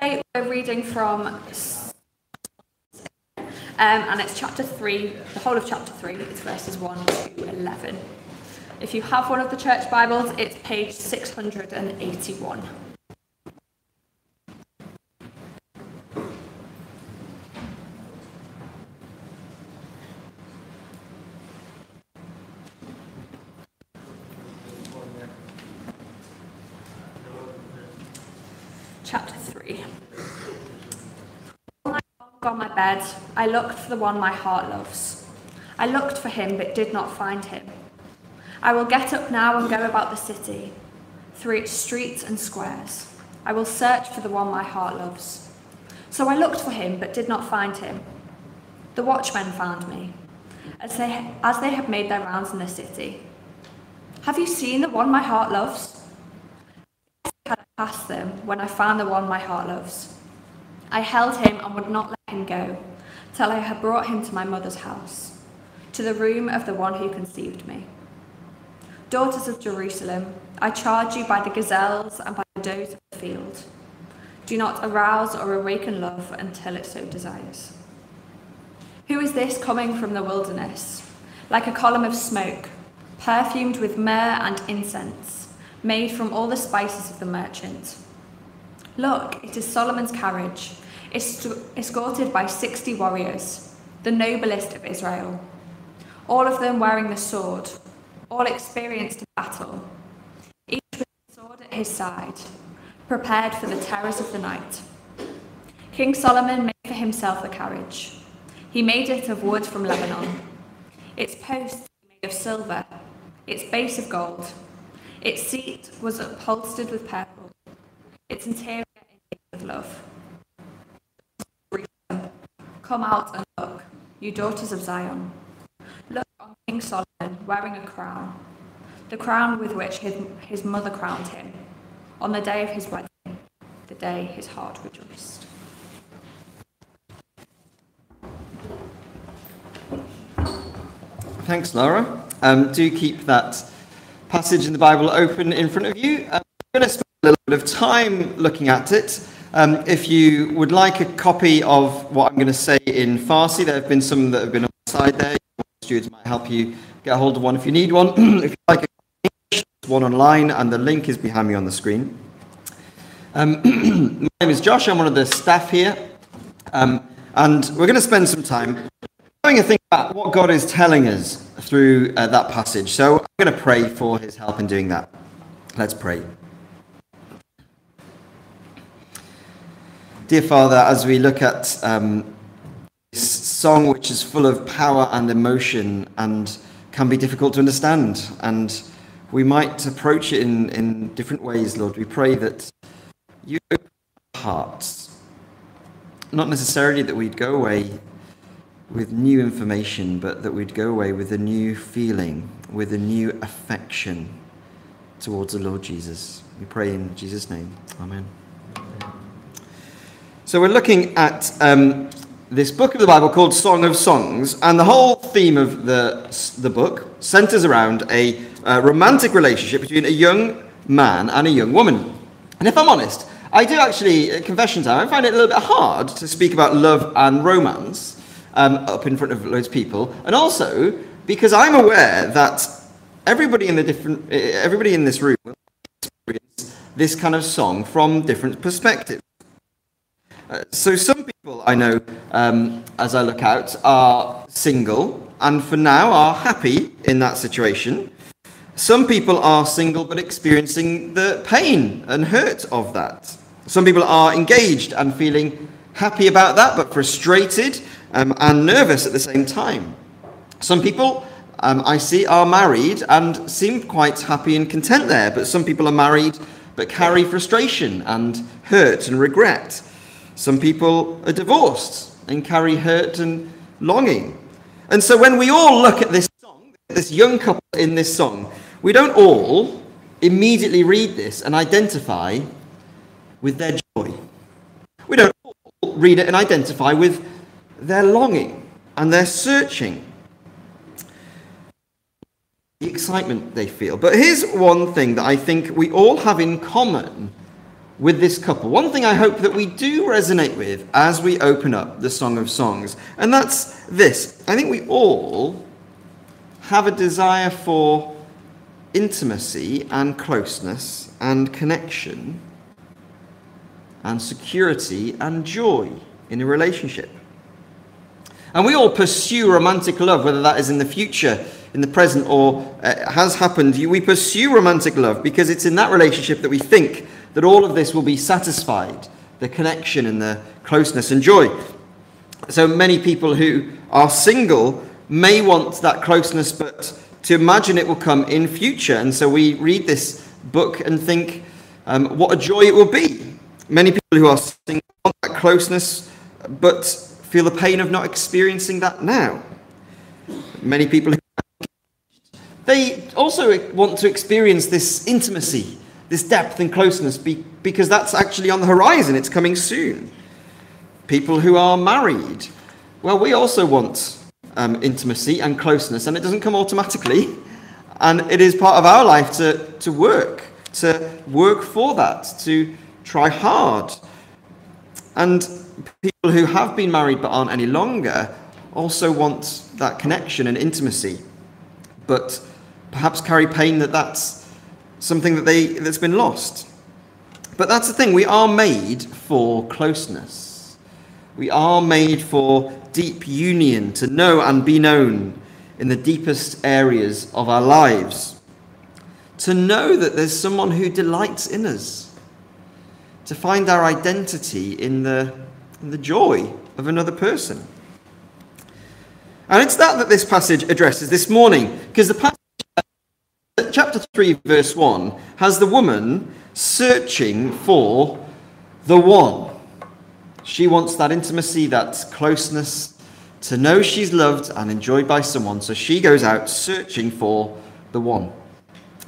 Today we're reading from, um, and it's chapter 3, the whole of chapter 3, it's verses 1 to 11. If you have one of the church Bibles, it's page 681. Chapter 3. On my bed, I looked for the one my heart loves. I looked for him, but did not find him. I will get up now and go about the city, through its streets and squares. I will search for the one my heart loves. So I looked for him, but did not find him. The watchmen found me, as they, as they had made their rounds in the city. Have you seen the one my heart loves? I had passed them when I found the one my heart loves. I held him and would not let him go, till I had brought him to my mother's house, to the room of the one who conceived me. Daughters of Jerusalem, I charge you by the gazelles and by the does of the field. Do not arouse or awaken love until it so desires. Who is this coming from the wilderness, like a column of smoke, perfumed with myrrh and incense, made from all the spices of the merchant? Look, it is Solomon's carriage, escorted by sixty warriors, the noblest of Israel, all of them wearing the sword all experienced in battle, each with a sword at his side, prepared for the terrors of the night. King Solomon made for himself a carriage. He made it of wood from Lebanon. Its posts made of silver, its base of gold. Its seat was upholstered with purple, its interior with love. Come out and look, you daughters of Zion. Look on King Solomon wearing a crown, the crown with which his, his mother crowned him, on the day of his wedding, the day his heart rejoiced. Thanks, Laura. Um, do keep that passage in the Bible open in front of you. Um, I'm going to spend a little bit of time looking at it. Um, if you would like a copy of what I'm going to say in Farsi, there have been some that have been on the side there. Stewards might help you get a hold of one if you need one. if you like one online, and the link is behind me on the screen. Um, my name is Josh. I'm one of the staff here, um, and we're going to spend some time having a think about what God is telling us through uh, that passage. So I'm going to pray for His help in doing that. Let's pray. Dear Father, as we look at um, this song, which is full of power and emotion and can be difficult to understand. And we might approach it in, in different ways, Lord. We pray that you open our hearts. Not necessarily that we'd go away with new information, but that we'd go away with a new feeling, with a new affection towards the Lord Jesus. We pray in Jesus' name. Amen. So we're looking at um, this book of the Bible called Song of Songs, and the whole theme of the, the book centers around a uh, romantic relationship between a young man and a young woman. And if I'm honest, I do actually, uh, confession time, I find it a little bit hard to speak about love and romance um, up in front of loads of people, and also because I'm aware that everybody in the different, uh, everybody in this room will experience this kind of song from different perspectives. So some people I know, um, as I look out, are single and for now are happy in that situation. Some people are single but experiencing the pain and hurt of that. Some people are engaged and feeling happy about that but frustrated um, and nervous at the same time. Some people um, I see are married and seem quite happy and content there, but some people are married but carry frustration and hurt and regret. Some people are divorced and carry hurt and longing. And so when we all look at this song, this young couple in this song, we don't all immediately read this and identify with their joy. We don't all read it and identify with their longing and their searching, the excitement they feel. But here's one thing that I think we all have in common with this couple. One thing I hope that we do resonate with as we open up the Song of Songs, and that's this. I think we all have a desire for intimacy and closeness and connection and security and joy in a relationship. And we all pursue romantic love, whether that is in the future, in the present, or uh, has happened. We pursue romantic love because it's in that relationship that we think that all of this will be satisfied the connection and the closeness and joy. So many people who are single may want that closeness, but to imagine it will come in future. And so we read this book and think, um, what a joy it will be. Many people who are single want that closeness, but feel the pain of not experiencing that now. Many people they also want to experience this intimacy, this depth and closeness, because that's actually on the horizon. It's coming soon. People who are married, well, we also want um, intimacy and closeness, and it doesn't come automatically. And it is part of our life to, to work, to work for that, to try hard. And people who have been married but aren't any longer also want that connection and intimacy, but perhaps carry pain that that's something that they, that's been lost. But that's the thing, we are made for closeness. We are made for deep union, to know and be known in the deepest areas of our lives. To know that there's someone who delights in us. To find our identity in the, in the joy of another person. And it's that that this passage addresses this morning, because the passage, chapter 3, verse 1, has the woman searching for the one. She wants that intimacy, that closeness, to know she's loved and enjoyed by someone. So she goes out searching for the one.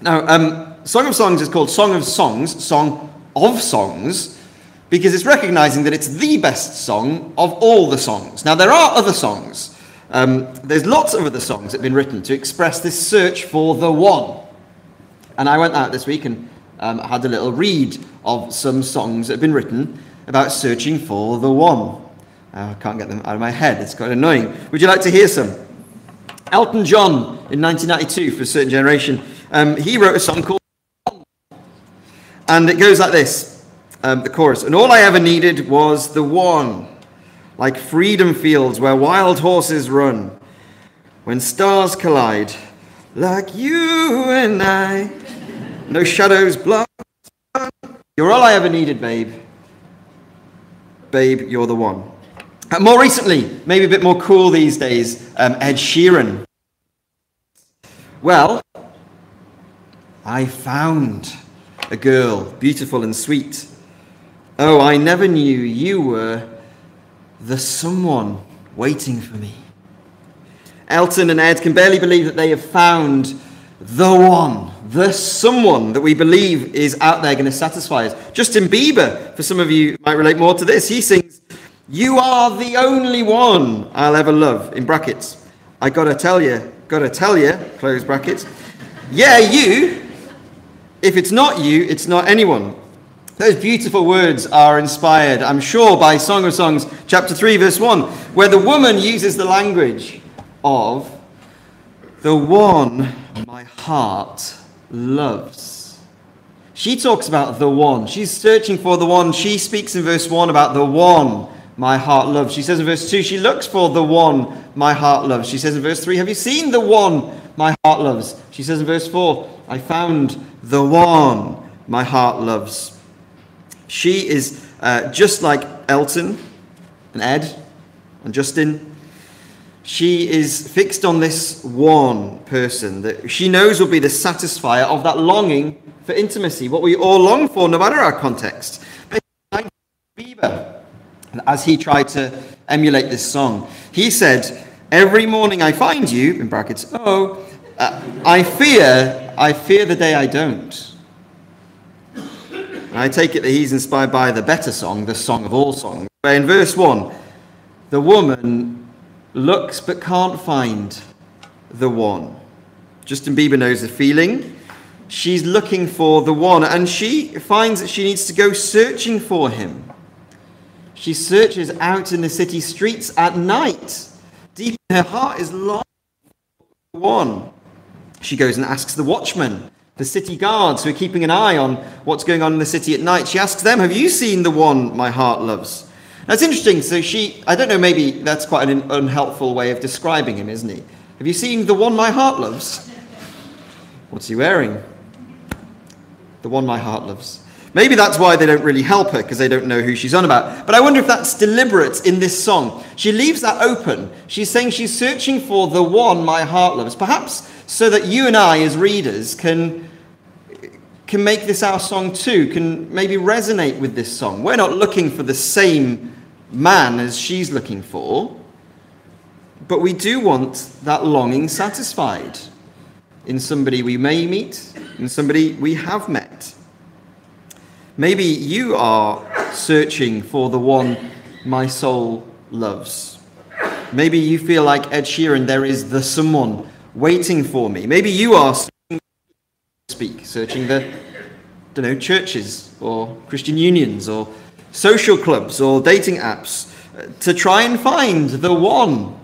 Now, um, Song of Songs is called Song of Songs, Song of Songs, because it's recognizing that it's the best song of all the songs. Now, there are other songs. Um, there's lots of other songs that have been written to express this search for the one. And I went out this week and um, had a little read of some songs that have been written about searching for the one. Uh, I can't get them out of my head. It's quite annoying. Would you like to hear some? Elton John in 1992 for a certain generation. Um, he wrote a song called and it goes like this um, the chorus. And all I ever needed was the one, like freedom fields where wild horses run, when stars collide, like you and I. No shadows block. You're all I ever needed, babe. Babe, you're the one. Uh, more recently, maybe a bit more cool these days, um, Ed Sheeran. Well, I found a girl, beautiful and sweet. Oh, I never knew you were the someone waiting for me. Elton and Ed can barely believe that they have found the one, the someone that we believe is out there going to satisfy us. Justin Bieber, for some of you, might relate more to this. He sings, you are the only one I'll ever love, in brackets. I gotta tell you, gotta tell you, close brackets. Yeah, you. If it's not you, it's not anyone. Those beautiful words are inspired, I'm sure, by Song of Songs, chapter 3, verse 1, where the woman uses the language of the one my heart loves. She talks about the one. She's searching for the one. She speaks in verse 1 about the one my heart loves. She says in verse 2, she looks for the one my heart loves. She says in verse 3, have you seen the one my heart loves? She says in verse 4, I found the one my heart loves. She is uh, just like Elton and Ed and Justin. She is fixed on this one person that she knows will be the satisfier of that longing for intimacy, what we all long for, no matter our context. Bieber as he tried to emulate this song. He said, Every morning I find you, in brackets, oh, uh, I fear, I fear the day I don't. And I take it that he's inspired by the better song, the song of all songs, where in verse 1, the woman looks but can't find the one. Justin Bieber knows the feeling. she's looking for the one, and she finds that she needs to go searching for him. She searches out in the city streets at night. Deep in her heart is longing for the one. She goes and asks the watchman, the city guards who are keeping an eye on what's going on in the city at night. She asks them, Have you seen the one my heart loves? Now it's interesting. So she, I don't know, maybe that's quite an unhelpful way of describing him, isn't he? Have you seen the one my heart loves? What's he wearing? The one my heart loves. Maybe that's why they don't really help her, because they don't know who she's on about. But I wonder if that's deliberate in this song. She leaves that open. She's saying she's searching for the one my heart loves. Perhaps so that you and I, as readers, can, can make this our song too, can maybe resonate with this song. We're not looking for the same man as she's looking for, but we do want that longing satisfied in somebody we may meet, in somebody we have met. Maybe you are searching for the one my soul loves. Maybe you feel like Ed Sheeran, there is the someone waiting for me. Maybe you are speak, searching the, I don't know, churches or Christian unions or social clubs or dating apps uh, to try and find the one.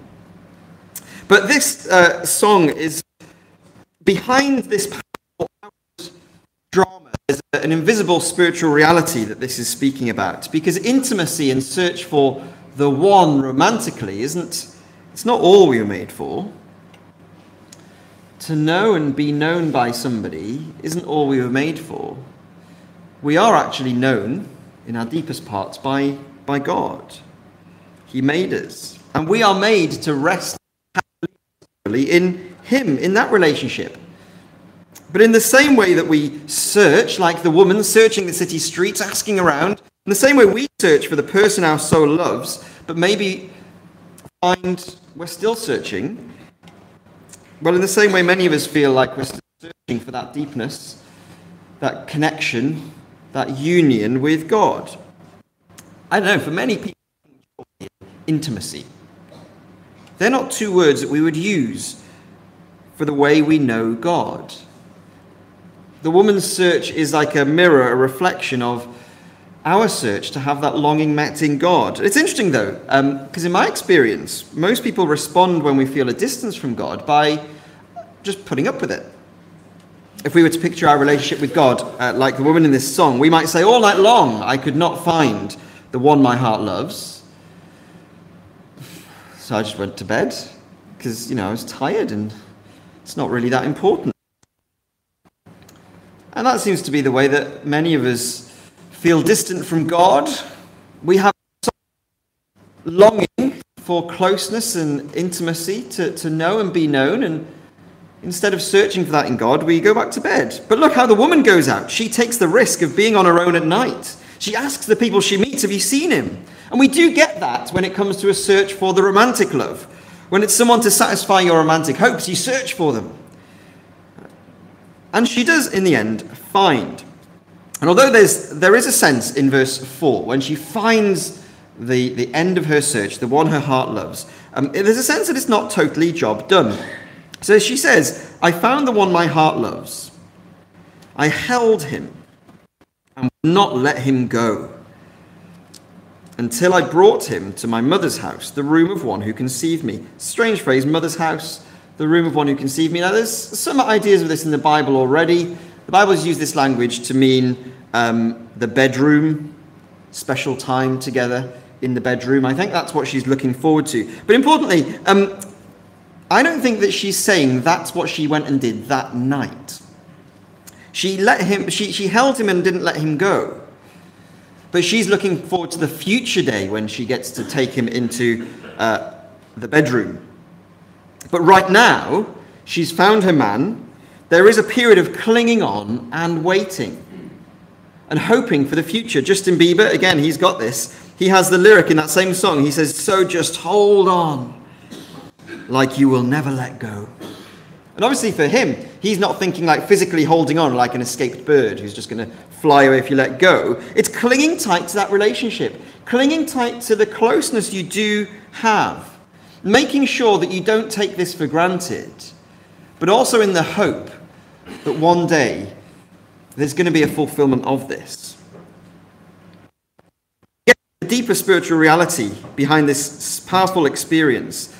But this uh, song is behind this drama. There's an invisible spiritual reality that this is speaking about because intimacy and search for the one romantically isn't, it's not all we were made for to know and be known by somebody isn't all we were made for. We are actually known in our deepest parts by, by God. He made us. And we are made to rest happily in Him, in that relationship. But in the same way that we search, like the woman searching the city streets, asking around, in the same way we search for the person our soul loves, but maybe find we're still searching, well, in the same way, many of us feel like we're searching for that deepness, that connection, that union with God. I don't know, for many people, intimacy. They're not two words that we would use for the way we know God. The woman's search is like a mirror, a reflection of our search to have that longing met in God. It's interesting though, because um, in my experience, most people respond when we feel a distance from God by just putting up with it. If we were to picture our relationship with God uh, like the woman in this song, we might say, All night long, I could not find the one my heart loves. So I just went to bed because, you know, I was tired and it's not really that important. And that seems to be the way that many of us feel distant from God. We have longing for closeness and intimacy, to, to know and be known. And instead of searching for that in God, we go back to bed. But look how the woman goes out. She takes the risk of being on her own at night. She asks the people she meets, Have you seen him? And we do get that when it comes to a search for the romantic love. When it's someone to satisfy your romantic hopes, you search for them. And she does, in the end, find. And although there's, there is a sense in verse 4, when she finds the, the end of her search, the one her heart loves, um, there's a sense that it's not totally job done. So she says, I found the one my heart loves. I held him and would not let him go until I brought him to my mother's house, the room of one who conceived me. Strange phrase, mother's house, the room of one who conceived me. Now, there's some ideas of this in the Bible already. The Bible has used this language to mean um, the bedroom, special time together in the bedroom. I think that's what she's looking forward to. But importantly, um, I don't think that she's saying that's what she went and did that night. She let him, she, she held him and didn't let him go. But she's looking forward to the future day when she gets to take him into uh, the bedroom. But right now, she's found her man there is a period of clinging on and waiting and hoping for the future. Justin Bieber, again, he's got this. He has the lyric in that same song. He says, So just hold on like you will never let go. And obviously, for him, he's not thinking like physically holding on like an escaped bird who's just going to fly away if you let go. It's clinging tight to that relationship, clinging tight to the closeness you do have, making sure that you don't take this for granted, but also in the hope that one day there's going to be a fulfillment of this. The deeper spiritual reality behind this powerful experience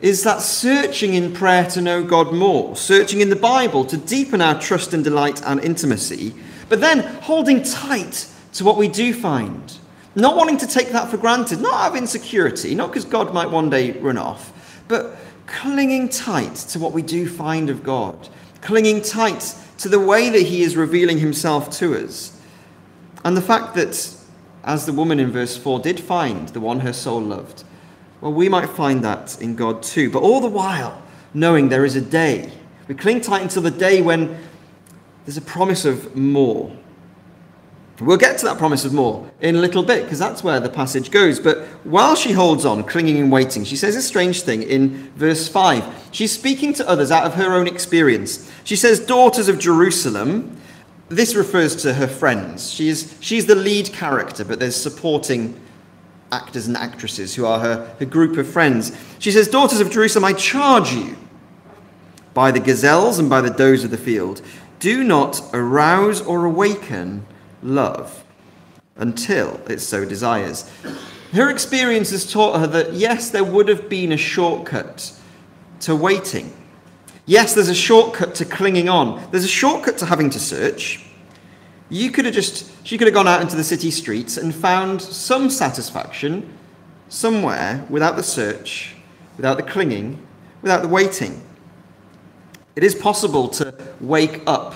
is that searching in prayer to know God more, searching in the Bible to deepen our trust and delight and intimacy, but then holding tight to what we do find. Not wanting to take that for granted, not out of insecurity, not because God might one day run off, but clinging tight to what we do find of God, clinging tight to the way that He is revealing Himself to us. And the fact that, as the woman in verse 4 did find the one her soul loved, well, we might find that in God too. But all the while, knowing there is a day, we cling tight until the day when there's a promise of more. We'll get to that promise of more in a little bit because that's where the passage goes. But while she holds on, clinging and waiting, she says a strange thing in verse 5. She's speaking to others out of her own experience. She says, Daughters of Jerusalem. This refers to her friends. She is, she's the lead character, but there's supporting actors and actresses who are her, her group of friends. She says, Daughters of Jerusalem, I charge you by the gazelles and by the does of the field, do not arouse or awaken love until it so desires. Her experience has taught her that yes, there would have been a shortcut to waiting. Yes, there's a shortcut to clinging on. There's a shortcut to having to search. You could have just, she could have gone out into the city streets and found some satisfaction somewhere without the search, without the clinging, without the waiting. It is possible to wake up,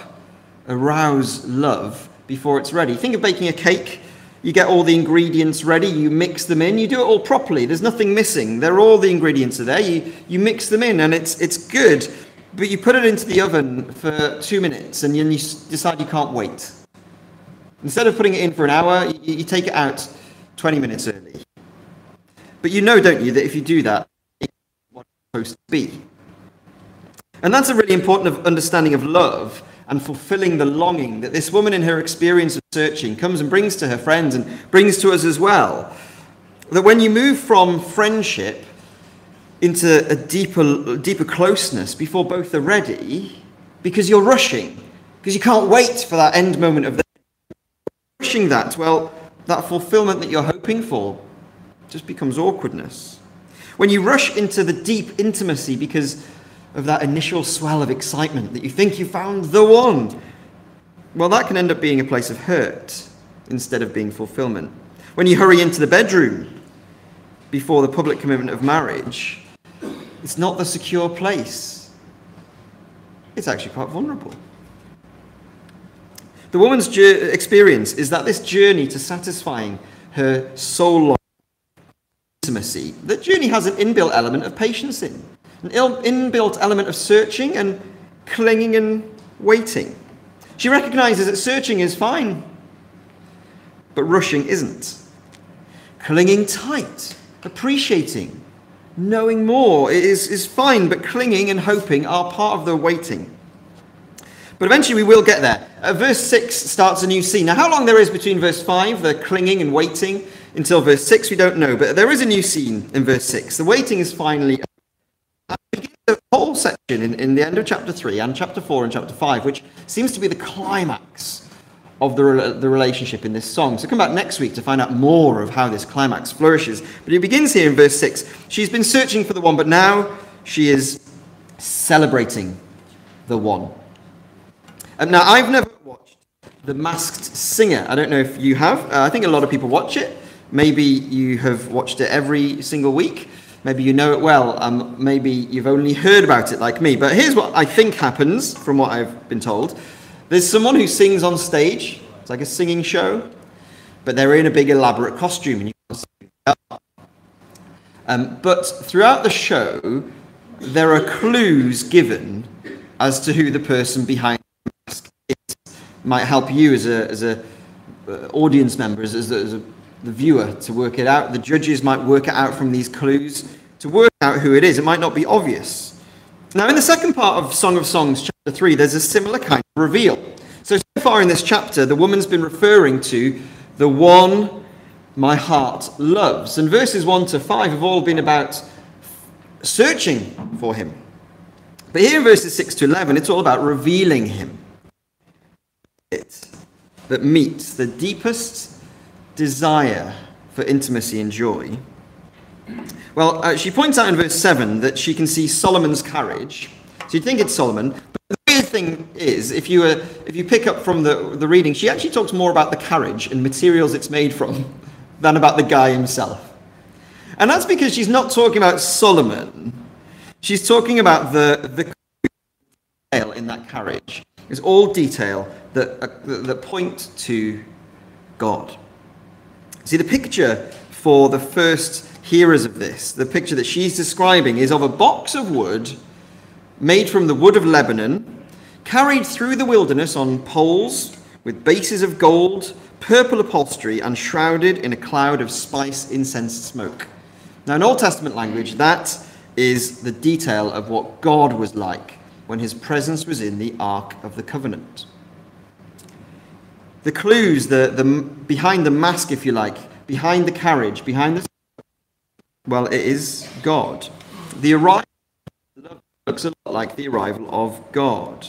arouse love before it's ready. Think of baking a cake. You get all the ingredients ready, you mix them in, you do it all properly. There's nothing missing. They're all the ingredients are there. You, you mix them in and it's, it's good, but you put it into the oven for two minutes and then you decide you can't wait. Instead of putting it in for an hour, you, you take it out 20 minutes early. But you know, don't you, that if you do that, it's what it's supposed to be. And that's a really important understanding of love and fulfilling the longing that this woman, in her experience of searching, comes and brings to her friends and brings to us as well. That when you move from friendship into a deeper, deeper closeness before both are ready, because you're rushing, because you can't wait for that end moment of the pushing that, well, that fulfillment that you're hoping for just becomes awkwardness. When you rush into the deep intimacy because of that initial swell of excitement that you think you found the one, well, that can end up being a place of hurt instead of being fulfillment. When you hurry into the bedroom before the public commitment of marriage, it's not the secure place. It's actually quite vulnerable. The woman's experience is that this journey to satisfying her soul intimacy, that journey has an inbuilt element of patience in, an inbuilt element of searching and clinging and waiting. She recognizes that searching is fine, but rushing isn't. Clinging tight, appreciating, knowing more is, is fine, but clinging and hoping are part of the waiting. But eventually we will get there. Uh, verse 6 starts a new scene. Now, how long there is between verse 5, the clinging and waiting, until verse 6, we don't know. But there is a new scene in verse 6. The waiting is finally. Whole section in, in the end of chapter 3 and chapter 4 and chapter 5, which seems to be the climax of the, the relationship in this song. So come back next week to find out more of how this climax flourishes. But it begins here in verse 6. She's been searching for the one, but now she is celebrating the one. Um, now, I've never watched The Masked Singer. I don't know if you have. Uh, I think a lot of people watch it. Maybe you have watched it every single week. Maybe you know it well. Um, maybe you've only heard about it like me. But here's what I think happens from what I've been told there's someone who sings on stage, it's like a singing show, but they're in a big elaborate costume. And you can't see um, but throughout the show, there are clues given as to who the person behind the mask is. might help you as a, as a uh, audience member, as, as, a, as a, the viewer, to work it out. The judges might work it out from these clues to work out who it is. It might not be obvious. Now, in the second part of Song of Songs, chapter 3, there's a similar kind of reveal. So, so far in this chapter, the woman's been referring to the one my heart loves. And verses 1 to 5 have all been about searching for him. But here in verses 6 to 11, it's all about revealing him it that meets the deepest desire for intimacy and joy? Well, uh, she points out in verse 7 that she can see Solomon's carriage. So you'd think it's Solomon. But the weird thing is, if you, uh, if you pick up from the, the reading, she actually talks more about the carriage and materials it's made from than about the guy himself. And that's because she's not talking about Solomon. She's talking about the, the detail in that carriage. It's all detail that, uh, that point to God. See, the picture for the first hearers of this, the picture that she's describing is of a box of wood made from the wood of Lebanon, carried through the wilderness on poles with bases of gold, purple upholstery, and shrouded in a cloud of spice, incense, smoke. Now, in Old Testament language, that is the detail of what God was like when his presence was in the Ark of the Covenant. The clues, the, the, behind the mask, if you like, behind the carriage, behind the. Well, it is God. The arrival looks a lot like the arrival of God.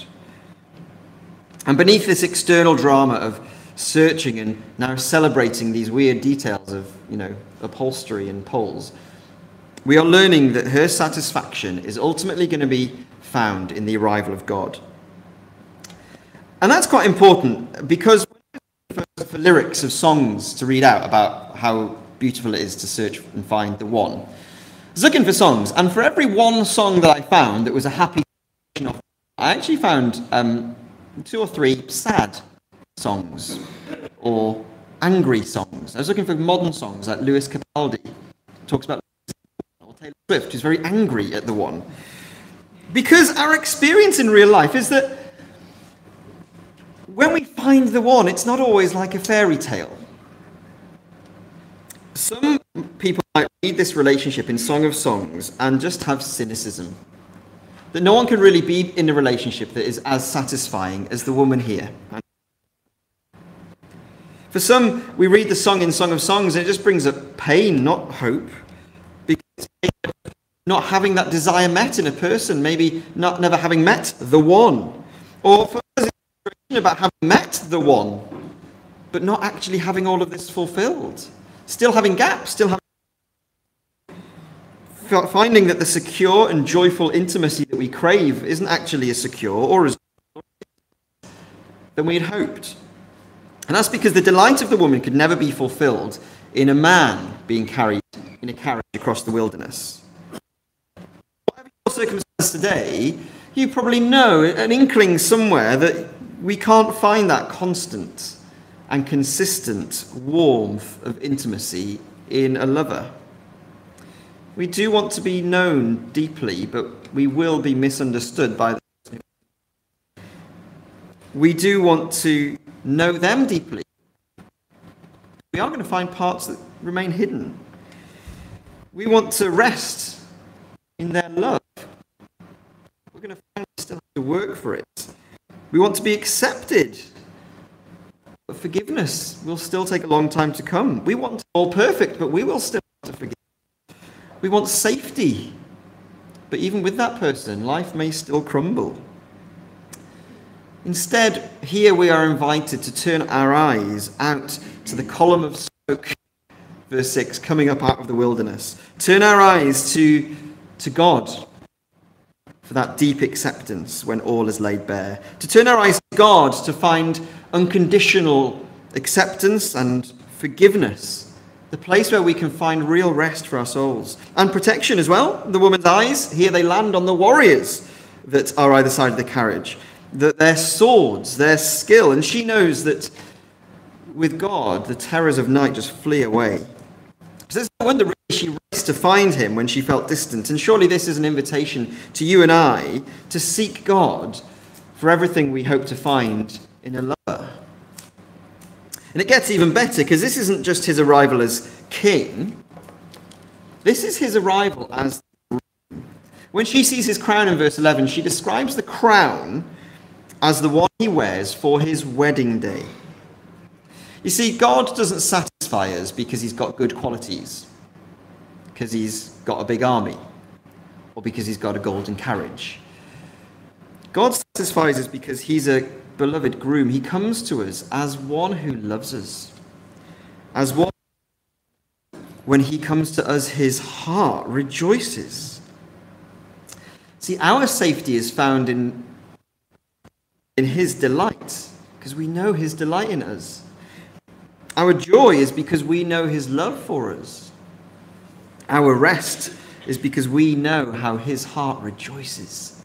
And beneath this external drama of searching and now celebrating these weird details of, you know, upholstery and poles, we are learning that her satisfaction is ultimately going to be found in the arrival of God. And that's quite important because for lyrics of songs to read out about how beautiful it is to search and find the one. I was looking for songs, and for every one song that I found that was a happy I actually found um, two or three sad songs or angry songs. I was looking for modern songs like Lewis Capaldi talks about or Taylor Swift, who's very angry at the one. Because our experience in real life is that when we find the one, it's not always like a fairy tale. Some people might read this relationship in Song of Songs and just have cynicism. That no one can really be in a relationship that is as satisfying as the woman here. For some, we read the song in Song of Songs and it just brings up pain, not hope. Because not having that desire met in a person, maybe not never having met the one. Or for about having met the one, but not actually having all of this fulfilled. Still having gaps, still having. Finding that the secure and joyful intimacy that we crave isn't actually as secure or as than we had hoped. And that's because the delight of the woman could never be fulfilled in a man being carried in a carriage across the wilderness. Whatever your circumstance today, you probably know an inkling somewhere that we can't find that constant and consistent warmth of intimacy in a lover. We do want to be known deeply, but we will be misunderstood by the We do want to know them deeply. We are going to find parts that remain hidden. We want to rest in their love. We're going to find we still have to work for it. We want to be accepted. But forgiveness will still take a long time to come. We want all perfect, but we will still have to forgive. We want safety. But even with that person, life may still crumble. Instead, here we are invited to turn our eyes out to the column of smoke, verse 6, coming up out of the wilderness. Turn our eyes to, to God, for that deep acceptance when all is laid bare. To turn our eyes to God to find unconditional acceptance and forgiveness. The place where we can find real rest for our souls. And protection as well. The woman's eyes, here they land on the warriors that are either side of the carriage. That their swords, their skill. And she knows that with God, the terrors of night just flee away. So there's no wonder she raced to find him when she felt distant. And surely this is an invitation to you and I to seek God for everything we hope to find in a lover. And it gets even better because this isn't just his arrival as king, this is his arrival as. When she sees his crown in verse 11, she describes the crown as the one he wears for his wedding day. You see, God doesn't satisfy us because he's got good qualities because he's got a big army or because he's got a golden carriage. God satisfies us because he's a beloved groom. He comes to us as one who loves us, as one when he comes to us, his heart rejoices. See, our safety is found in, in his delight, because we know his delight in us. Our joy is because we know his love for us. Our rest is because we know how his heart rejoices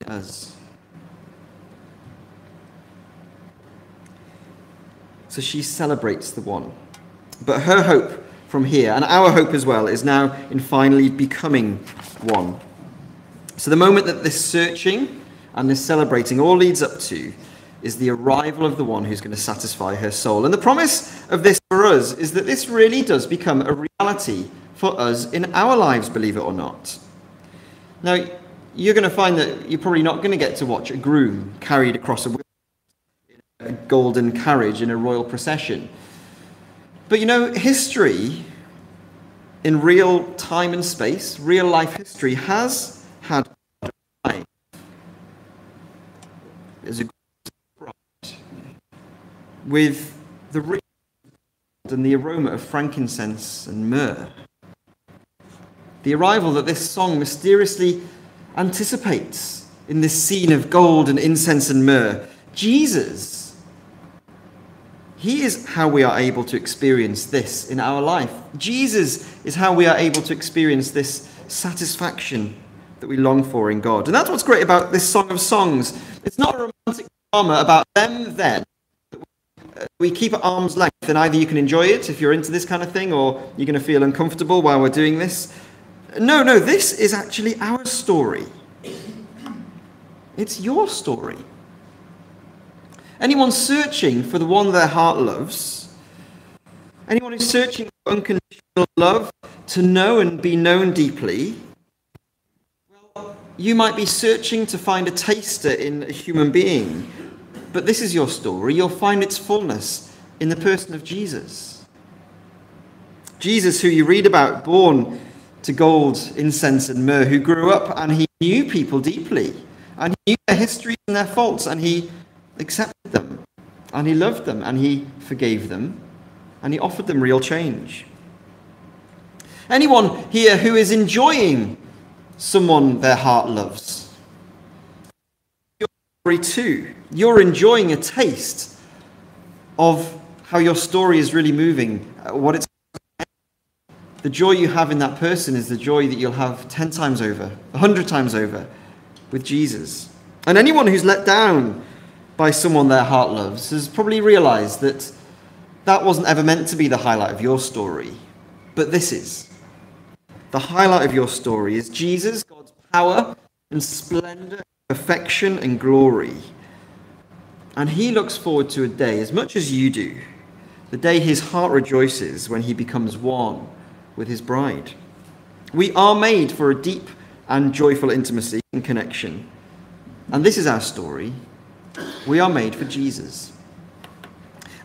in us. So she celebrates the one. But her hope from here, and our hope as well, is now in finally becoming one. So the moment that this searching and this celebrating all leads up to is the arrival of the one who's going to satisfy her soul. And the promise of this for us is that this really does become a reality for us in our lives, believe it or not. Now, you're going to find that you're probably not going to get to watch a groom carried across a, a golden carriage in a royal procession. But you know, history in real time and space, real life history, has had as a with the rich and the aroma of frankincense and myrrh. The arrival that this song mysteriously anticipates in this scene of gold and incense and myrrh. Jesus he is how we are able to experience this in our life. Jesus is how we are able to experience this satisfaction that we long for in God. And that's what's great about this Song of Songs. It's not a romantic drama about them then. We keep at arm's length, and either you can enjoy it if you're into this kind of thing, or you're going to feel uncomfortable while we're doing this. No, no, this is actually our story. It's your story. Anyone searching for the one their heart loves, anyone who's searching for unconditional love to know and be known deeply, well, you might be searching to find a taster in a human being. But this is your story. You'll find its fullness in the person of Jesus. Jesus, who you read about, born to gold, incense, and myrrh, who grew up and he knew people deeply, and he knew their histories and their faults, and he accepted them, and he loved them, and he forgave them, and he offered them real change. Anyone here who is enjoying someone their heart loves, story too. You're enjoying a taste of how your story is really moving, uh, what it's the joy you have in that person is the joy that you'll have 10 times over, 100 times over with Jesus. And anyone who's let down by someone their heart loves has probably realized that that wasn't ever meant to be the highlight of your story, but this is. The highlight of your story is Jesus, God's power and splendor, perfection and glory. And he looks forward to a day, as much as you do, the day his heart rejoices when he becomes one with his bride. We are made for a deep and joyful intimacy and connection. And this is our story. We are made for Jesus.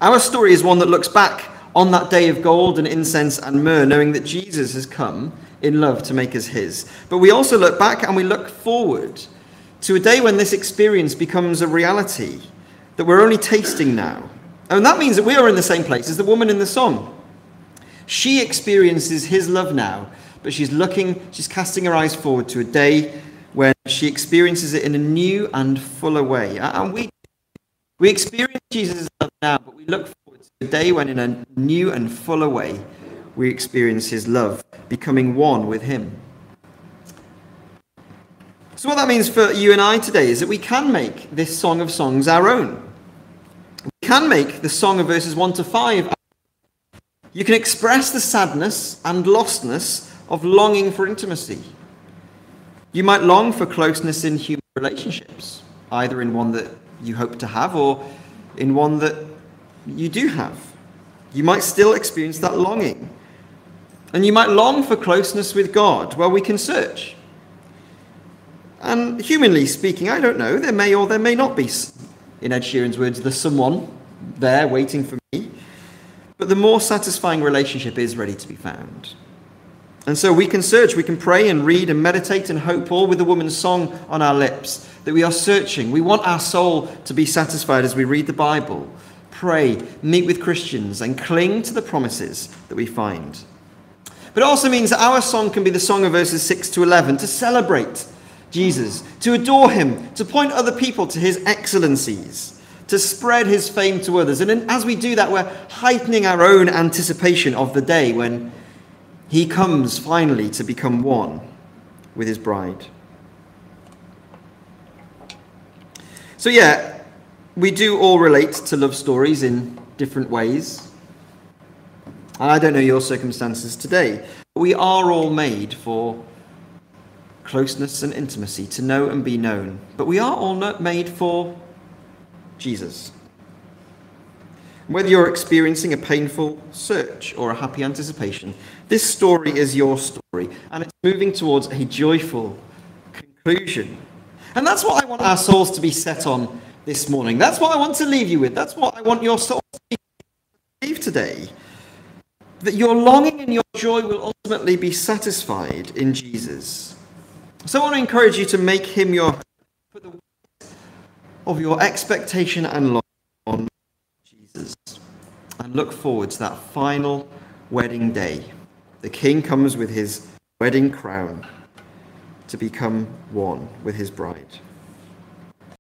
Our story is one that looks back on that day of gold and incense and myrrh, knowing that Jesus has come in love to make us his. But we also look back and we look forward to a day when this experience becomes a reality that we're only tasting now. And that means that we are in the same place as the woman in the song. She experiences his love now, but she's looking, she's casting her eyes forward to a day when she experiences it in a new and fuller way. And we, we experience Jesus' love now, but we look forward to the day when, in a new and fuller way, we experience his love, becoming one with him. So, what that means for you and I today is that we can make this Song of Songs our own. We can make the song of verses 1 to 5. You can express the sadness and lostness of longing for intimacy. You might long for closeness in human relationships, either in one that you hope to have or in one that you do have. You might still experience that longing. And you might long for closeness with God. Well, we can search. And humanly speaking, I don't know, there may or there may not be, in Ed Sheeran's words, there's someone there waiting for me. But the more satisfying relationship is ready to be found. And so we can search, we can pray and read and meditate and hope, all with the woman's song on our lips, that we are searching. We want our soul to be satisfied as we read the Bible, pray, meet with Christians, and cling to the promises that we find. But it also means that our song can be the song of verses 6 to 11 to celebrate Jesus, to adore him, to point other people to his excellencies, to spread his fame to others. And as we do that, we're heightening our own anticipation of the day when he comes finally to become one with his bride. So, yeah, we do all relate to love stories in different ways. And I don't know your circumstances today, but we are all made for closeness and intimacy, to know and be known. But we are all made for Jesus. Whether you're experiencing a painful search or a happy anticipation, this story is your story, and it's moving towards a joyful conclusion. And that's what I want our souls to be set on this morning. That's what I want to leave you with. That's what I want your soul to leave today. That your longing and your joy will ultimately be satisfied in Jesus. So I want to encourage you to make him your put the of your expectation and love on Jesus and look forward to that final wedding day. The king comes with his wedding crown to become one with his bride.